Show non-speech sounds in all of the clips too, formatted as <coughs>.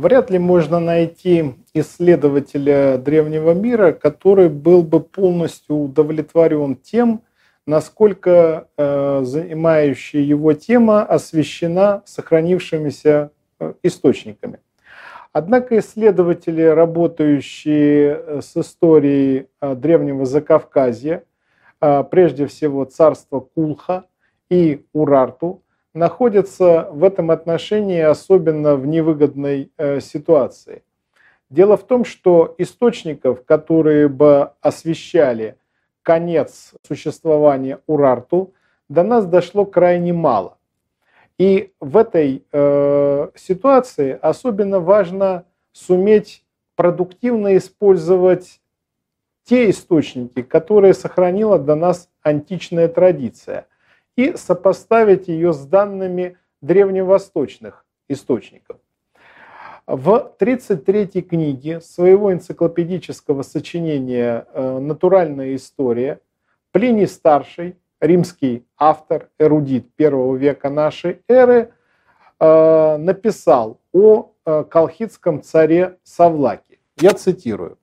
вряд ли можно найти исследователя древнего мира, который был бы полностью удовлетворен тем, насколько э, занимающая его тема освещена сохранившимися э, источниками. Однако исследователи, работающие э, с историей э, Древнего Закавказья, прежде всего царства Кулха и Урарту, находятся в этом отношении особенно в невыгодной ситуации. Дело в том, что источников, которые бы освещали конец существования Урарту, до нас дошло крайне мало. И в этой э, ситуации особенно важно суметь продуктивно использовать те источники, которые сохранила до нас античная традиция, и сопоставить ее с данными древневосточных источников. В 33-й книге своего энциклопедического сочинения э, «Натуральная история» Плиний Старший римский автор, эрудит первого века нашей эры, э, написал о э, колхидском царе Савлаке. Я цитирую.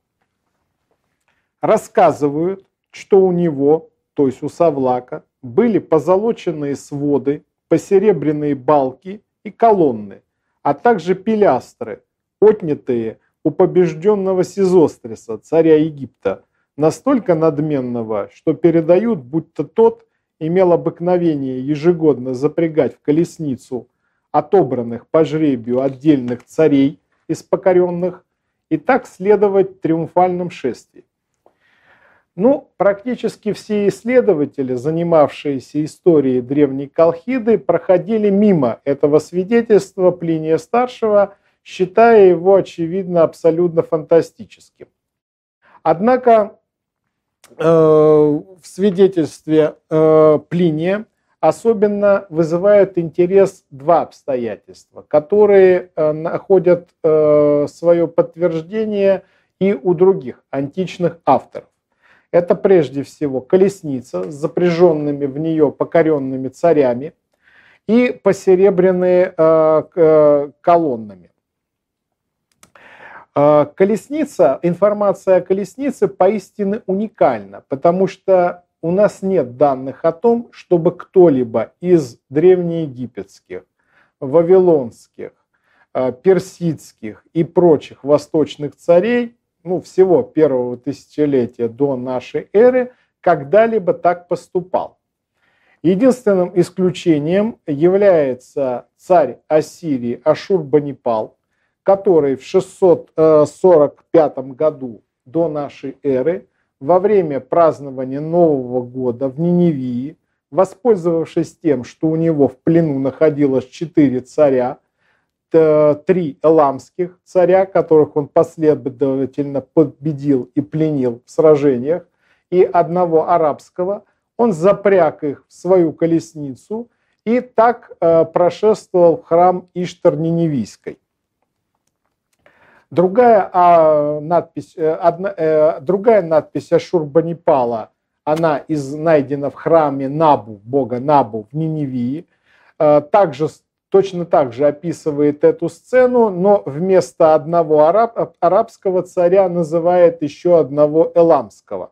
Рассказывают, что у него, то есть у Савлака, были позолоченные своды, посеребряные балки и колонны, а также пилястры, отнятые у побежденного Сизостриса, царя Египта, настолько надменного, что передают, будто тот имел обыкновение ежегодно запрягать в колесницу отобранных по жребию отдельных царей из покоренных и так следовать триумфальном шествии. Ну, практически все исследователи, занимавшиеся историей древней Колхиды, проходили мимо этого свидетельства Плиния Старшего, считая его, очевидно, абсолютно фантастическим. Однако Э, в свидетельстве э, Плиния особенно вызывают интерес два обстоятельства, которые э, находят свое подтверждение и у других античных авторов. Это прежде всего колесница с запряженными в нее покоренными царями и посеребряные колоннами. А, колесница, информация о колеснице поистине уникальна, потому что у нас нет данных о том, чтобы кто-либо из древнеегипетских, вавилонских, персидских и прочих восточных царей, ну, всего первого тысячелетия до нашей эры, когда-либо так поступал. Единственным исключением является царь Ассирии Ашурбанипал, который в 645 году до нашей эры во время празднования Нового года в Ниневии, воспользовавшись тем, что у него в плену находилось четыре царя, три эламских царя, которых он последовательно победил и пленил в сражениях, и одного арабского, он запряг их в свою колесницу и так э, прошествовал в храм Иштар-Ниневийской. Другая а, надпись, э, одна, э, другая надпись Ашурбанипала, она из, найдена в храме Набу, бога Набу в Ниневии, э, также точно так же описывает эту сцену, но вместо одного араб, арабского царя называет еще одного эламского.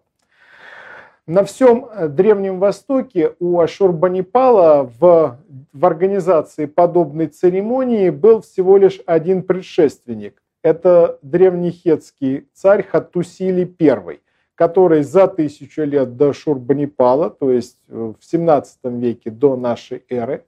На всем Древнем Востоке у Ашурбанипала в, в организации подобной церемонии был всего лишь один предшественник это древнехетский царь Хаттусили I, который за тысячу лет до Шурбанипала, то есть в 17 веке до нашей эры,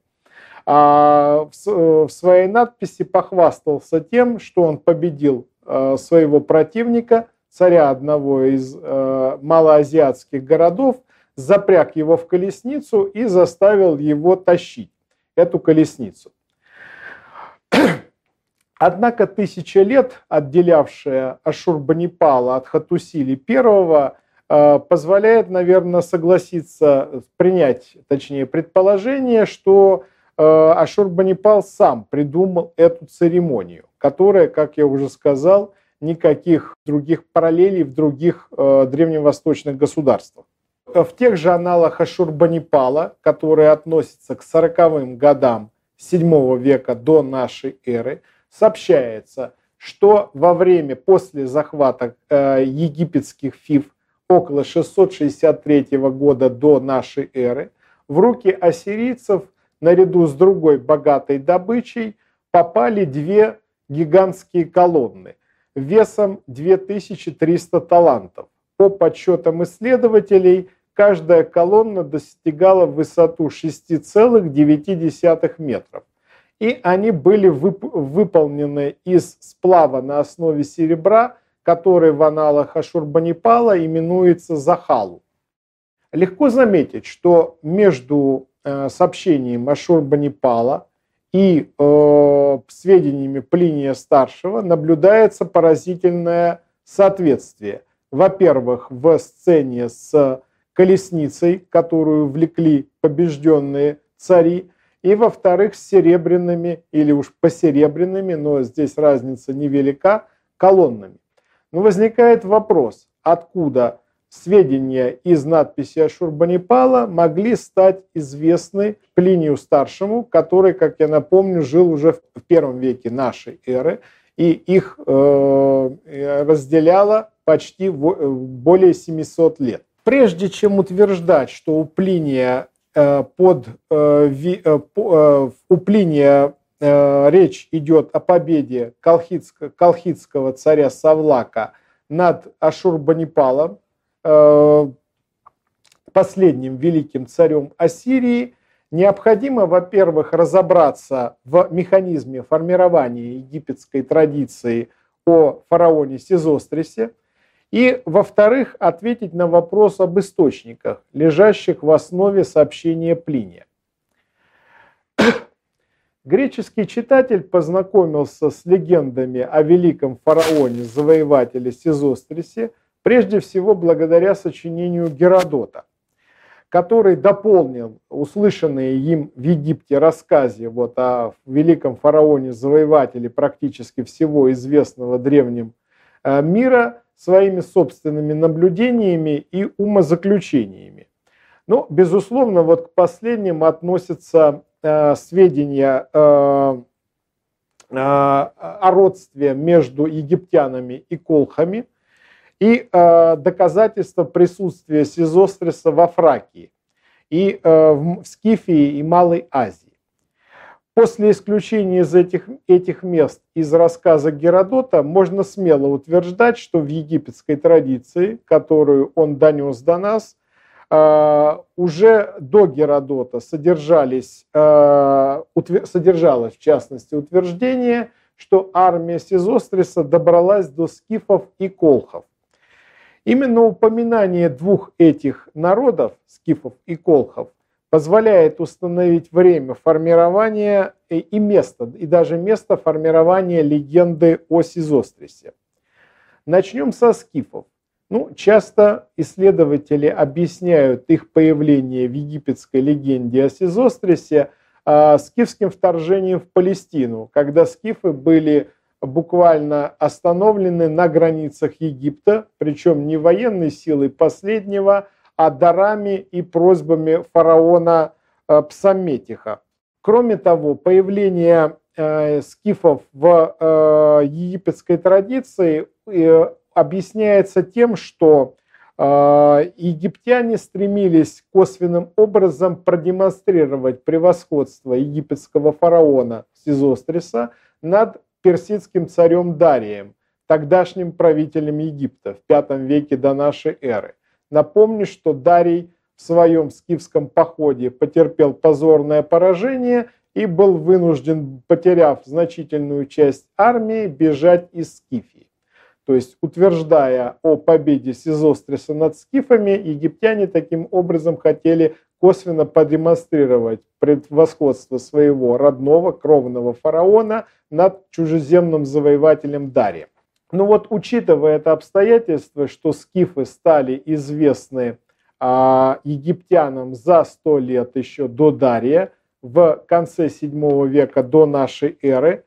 а, в своей надписи похвастался тем, что он победил а, своего противника, царя одного из а, малоазиатских городов, запряг его в колесницу и заставил его тащить эту колесницу. <clears throat> Однако тысяча лет, отделявшая Ашурбанипала от Хатусили э, позволяет, наверное, согласиться, принять, точнее, предположение, что э, Ашурбанипал сам придумал эту церемонию, которая, как я уже сказал, никаких других параллелей в других э, древневосточных государствах. В тех же аналах Ашурбанипала, которые относятся к 40-м годам VII века до нашей эры, сообщается, что во время после захвата э, египетских фив около 663 года до нашей эры в руки ассирийцев наряду с другой богатой добычей попали две гигантские колонны весом 2300 талантов. По подсчетам исследователей, каждая колонна достигала высоту 6,9 метров. И они были вып выполнены из сплава на основе серебра, который в аналах Ашурбанипала именуется Захалу. Легко заметить, что между э, сообщением Ашурбанипала и э, сведениями Плиния Старшего наблюдается поразительное соответствие. Во-первых, в сцене с колесницей, которую влекли побежденные цари, и, во-вторых, с серебряными или уж посеребряными, но здесь разница невелика, колоннами. Но возникает вопрос, откуда сведения из надписи Ашурбанипала могли стать известны Плинию Старшему, который, как я напомню, жил уже в первом веке нашей эры, и их э, разделяло почти более 700 лет. Прежде чем утверждать, что у Плиния э, под э, э, э, у Плиния э, речь идет о победе колхидского, колхидского царя Савлака над Ашурбанипалом, Э, последним великим царем Ассирии, необходимо, во-первых, разобраться в механизме формирования египетской традиции о фараоне Сизострисе, и, во-вторых, ответить на вопрос об источниках, лежащих в основе сообщения Плиния. <coughs> Греческий читатель познакомился с легендами о великом фараоне-завоевателе Сизострисе – Прежде всего благодаря сочинению Геродота, который дополнил услышанные им в Египте рассказе вот о великом фараоне-завоевателе практически всего известного древним э, мира своими собственными наблюдениями и умозаключениями. Ну, безусловно, вот к последним относятся э, сведения э, э, о родстве между египтянами и колхами – и э, доказательство присутствия Сизостриса во Фракии, и э, в Скифии и Малой Азии. После исключения из этих, этих мест из рассказа Геродота можно смело утверждать, что в египетской традиции, которую он донес до нас, Uh, уже до Геродота содержались, uh, утвер... содержалось в частности утверждение, что армия Сизостриса добралась до скифов и колхов. Именно упоминание двух этих народов, скифов и колхов, позволяет установить время формирования и место, и даже место формирования легенды о Сизострисе. Начнем со скифов. Ну, часто исследователи объясняют их появление в египетской легенде о Сизострисе а, скифским вторжением в Палестину, когда скифы были буквально остановлены на границах Египта, причем не военной силой последнего, а дарами и просьбами фараона э, Псаметиха. Кроме того, появление э, скифов в э, египетской традиции объясняется тем, что египтяне стремились косвенным образом продемонстрировать превосходство египетского фараона Сизостриса над персидским царем Дарием, тогдашним правителем Египта в V веке до нашей эры. Напомню, что Дарий в своем скифском походе потерпел позорное поражение и был вынужден, потеряв значительную часть армии, бежать из Скифии. То есть, утверждая о победе Сизостриса над скифами, египтяне таким образом хотели косвенно продемонстрировать превосходство своего родного кровного фараона над чужеземным завоевателем Дарием. Ну вот, учитывая это обстоятельство, что скифы стали известны а, египтянам за сто лет еще до Дария, в конце VII века до нашей эры,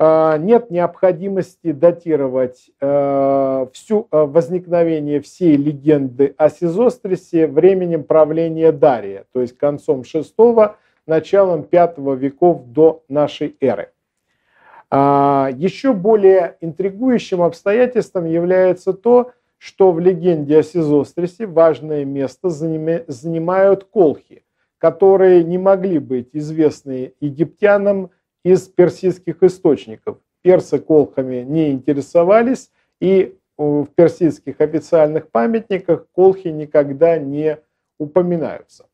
нет необходимости датировать а, всю а, возникновение всей легенды о Сизострисе временем правления Дария, то есть концом VI, началом V веков до нашей эры. А, еще более интригующим обстоятельством является то, что в легенде о Сизострисе важное место занимают колхи, которые не могли быть известны египтянам из персидских источников. Персы колхами не интересовались, и в персидских официальных памятниках колхи никогда не упоминаются.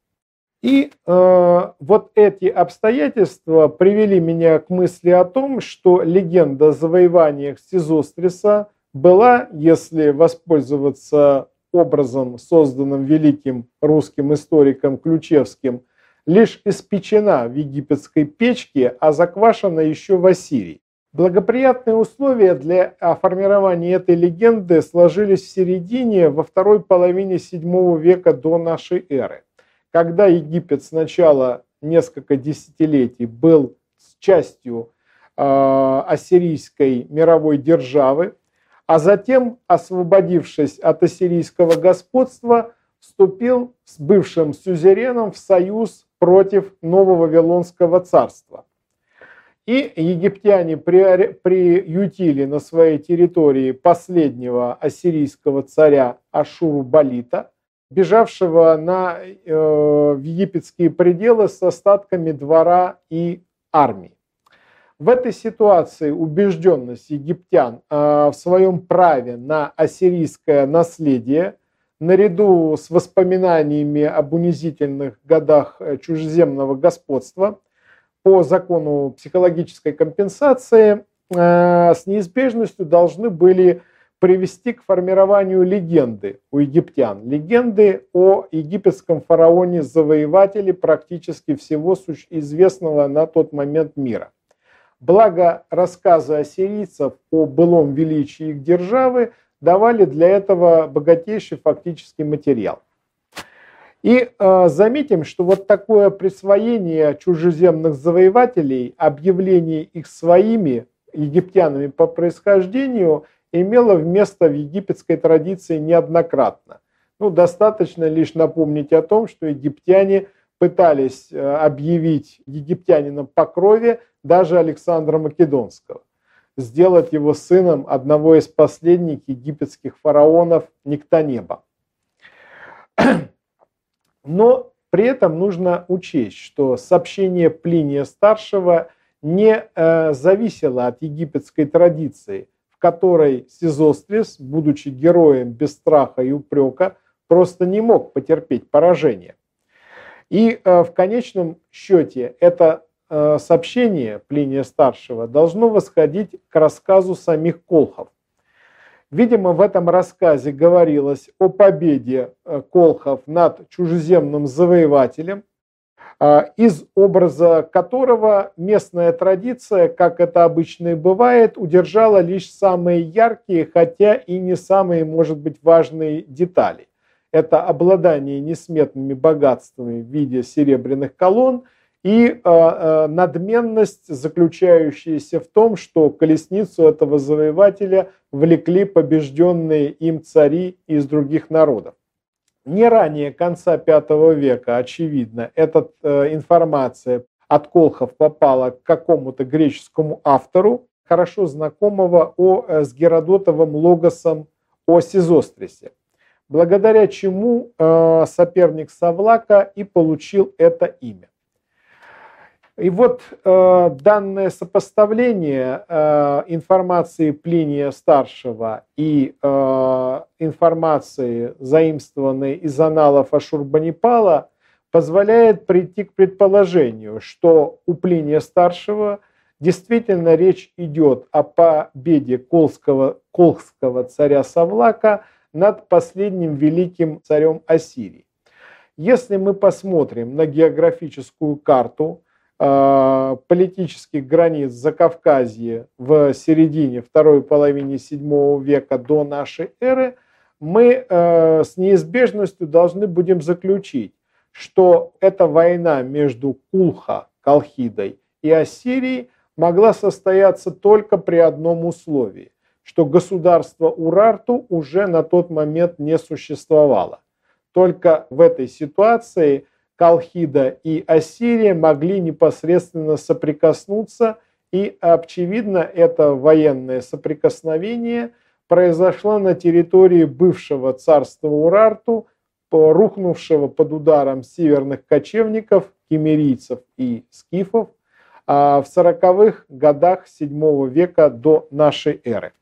И э, вот эти обстоятельства привели меня к мысли о том, что легенда о завоеваниях Сизостриса была, если воспользоваться образом, созданным великим русским историком Ключевским, лишь испечена в египетской печке, а заквашена еще в Ассирии. Благоприятные условия для формирования этой легенды сложились в середине, во второй половине VII века до нашей эры, когда Египет сначала несколько десятилетий был частью э, ассирийской мировой державы, а затем, освободившись от ассирийского господства, вступил с бывшим сюзереном в союз против нового Вавилонского царства. И египтяне приютили на своей территории последнего ассирийского царя Ашуру-Балита, бежавшего на, э, в египетские пределы с остатками двора и армии. В этой ситуации убежденность египтян э, в своем праве на ассирийское наследие, наряду с воспоминаниями об унизительных годах э, чужеземного господства, по закону психологической компенсации, э, с неизбежностью должны были привести к формированию легенды у египтян. Легенды о египетском фараоне-завоевателе практически всего известного на тот момент мира. Благо рассказы ассирийцев о былом величии их державы давали для этого богатейший фактический материал. И э, заметим, что вот такое присвоение чужеземных завоевателей, объявление их своими египтянами по происхождению имело место в египетской традиции неоднократно. Ну, достаточно лишь напомнить о том, что египтяне пытались э, объявить египтянином по крови даже Александра Македонского, сделать его сыном одного из последних египетских фараонов Никтонеба. <clears throat> Но при этом нужно учесть, что сообщение Плиния Старшего не э, зависело от египетской традиции, в которой Сизострис, будучи героем без страха и упрека, просто не мог потерпеть поражение. И э, в конечном счете это сообщение Плиния Старшего должно восходить к рассказу самих колхов. Видимо, в этом рассказе говорилось о победе э, колхов над чужеземным завоевателем, из образа которого местная традиция, как это обычно и бывает, удержала лишь самые яркие, хотя и не самые, может быть, важные детали это обладание несметными богатствами в виде серебряных колонн и э, э, надменность, заключающаяся в том, что колесницу этого завоевателя влекли побежденные им цари из других народов. Не ранее конца V века, очевидно, эта э, информация от Колхов попала к какому-то греческому автору, хорошо знакомого о, э, с Геродотовым логосом о Сизострисе благодаря чему э, соперник Савлака и получил это имя. И вот э, данное сопоставление э, информации Плиния Старшего и э, информации, заимствованной из аналов Ашурбанипала, позволяет прийти к предположению, что у Плиния Старшего действительно речь идет о победе колского, колского царя Савлака – над последним великим царем Ассирии. Если мы посмотрим на географическую карту политических границ Закавказья в середине второй половины VII века до нашей эры, мы э, с неизбежностью должны будем заключить, что эта война между Кулха, Колхидой и Ассирией могла состояться только при одном условии что государство Урарту уже на тот момент не существовало. Только в этой ситуации Калхида и Ассирия могли непосредственно соприкоснуться И, очевидно, это военное соприкосновение произошло на территории бывшего царства Урарту, рухнувшего под ударом северных кочевников, кемерийцев и скифов а, в 40-х годах VII века до нашей эры.